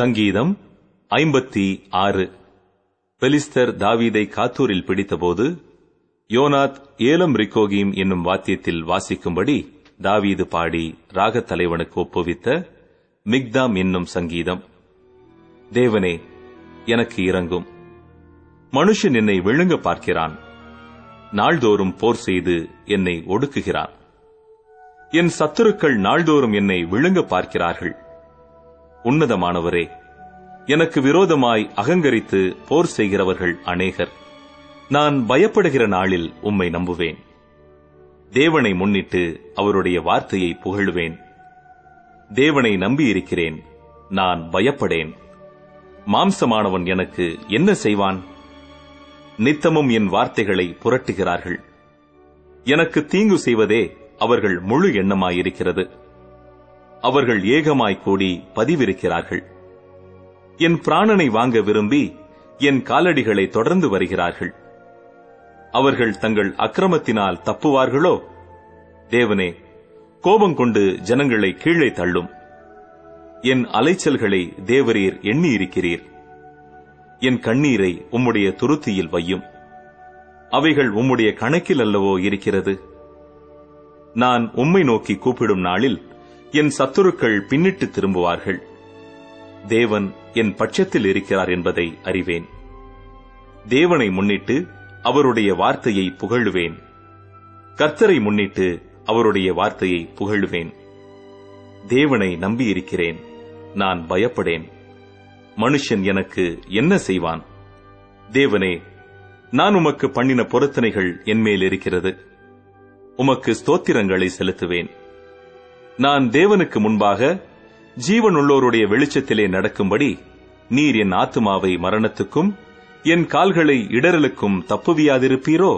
சங்கீதம் ஐம்பத்தி ஆறு. பெலிஸ்தர் தாவீதை காத்தூரில் பிடித்தபோது யோனாத் ஏலம் ரிக்கோகீம் என்னும் வாத்தியத்தில் வாசிக்கும்படி தாவீது பாடி ராகத் தலைவனுக்கு ஒப்புவித்த மிக்தாம் என்னும் சங்கீதம் தேவனே எனக்கு இறங்கும் மனுஷன் என்னை விழுங்க பார்க்கிறான். நாள்தோறும் போர் செய்து என்னை ஒடுக்குகிறான். என் சத்துருக்கள் நாள்தோறும் என்னை விழுங்க பார்க்கிறார்கள். உன்னதமானவரே எனக்கு விரோதமாய் அகங்கரித்து போர் செய்கிறவர்கள் அநேகர். நான் பயப்படுகிற நாளில் உம்மை நம்புவேன். தேவனை முன்னிட்டு அவருடைய வார்த்தையை புகழுவேன். தேவனை நம்பியிருக்கிறேன் நான் பயப்படேன். மாம்சமானவன் எனக்கு என்ன செய்வான்? நித்தமும் என் வார்த்தைகளை புரட்டுகிறார்கள். எனக்கு தீங்கு செய்வதே அவர்கள் முழு எண்ணமாயிருக்கிறது. அவர்கள் ஏகமாய் கூடி பதிவிருக்கிறார்கள். என் பிராணனை வாங்க விரும்பி என் காலடிகளை தொடர்ந்து வருகிறார்கள். அவர்கள் தங்கள் அக்கிரமத்தினால் தப்புவார்களோ? தேவனே கோபம் கொண்டு ஜனங்களை கீழே தள்ளும். என் அலைச்சல்களை தேவரீர் எண்ணியிருக்கிறீர். என் கண்ணீரை உம்முடைய துருத்தியில் வையும். அவைகள் உம்முடைய கணக்கில் அல்லவோ இருக்கிறது. நான் உம்மை நோக்கி கூப்பிடும் நாளில் என் சத்துருக்கள் பின்னிட்டு திரும்புவார்கள். தேவன் என் பட்சத்தில் இருக்கிறார் என்பதை அறிவேன். தேவனை முன்னிட்டு அவருடைய வார்த்தையை புகழுவேன். கர்த்தரை முன்னிட்டு அவருடைய வார்த்தையை புகழுவேன். தேவனை நம்பியிருக்கிறேன். நான் பயப்படேன். மனுஷன் எனக்கு என்ன செய்வான்? தேவனே நான் உமக்கு பண்ணின பொருத்தனைகள் என்மேல் இருக்கிறது. உமக்கு ஸ்தோத்திரங்களை செலுத்துவேன். நான் தேவனுக்கு முன்பாக ஜீவனுள்ளோருடைய வெளிச்சத்திலே நடக்கும்படி நீர் என் ஆத்துமாவை மரணத்துக்கும் என் கால்களை இடரலுக்கும் தப்புவியாதிருப்பீரோ?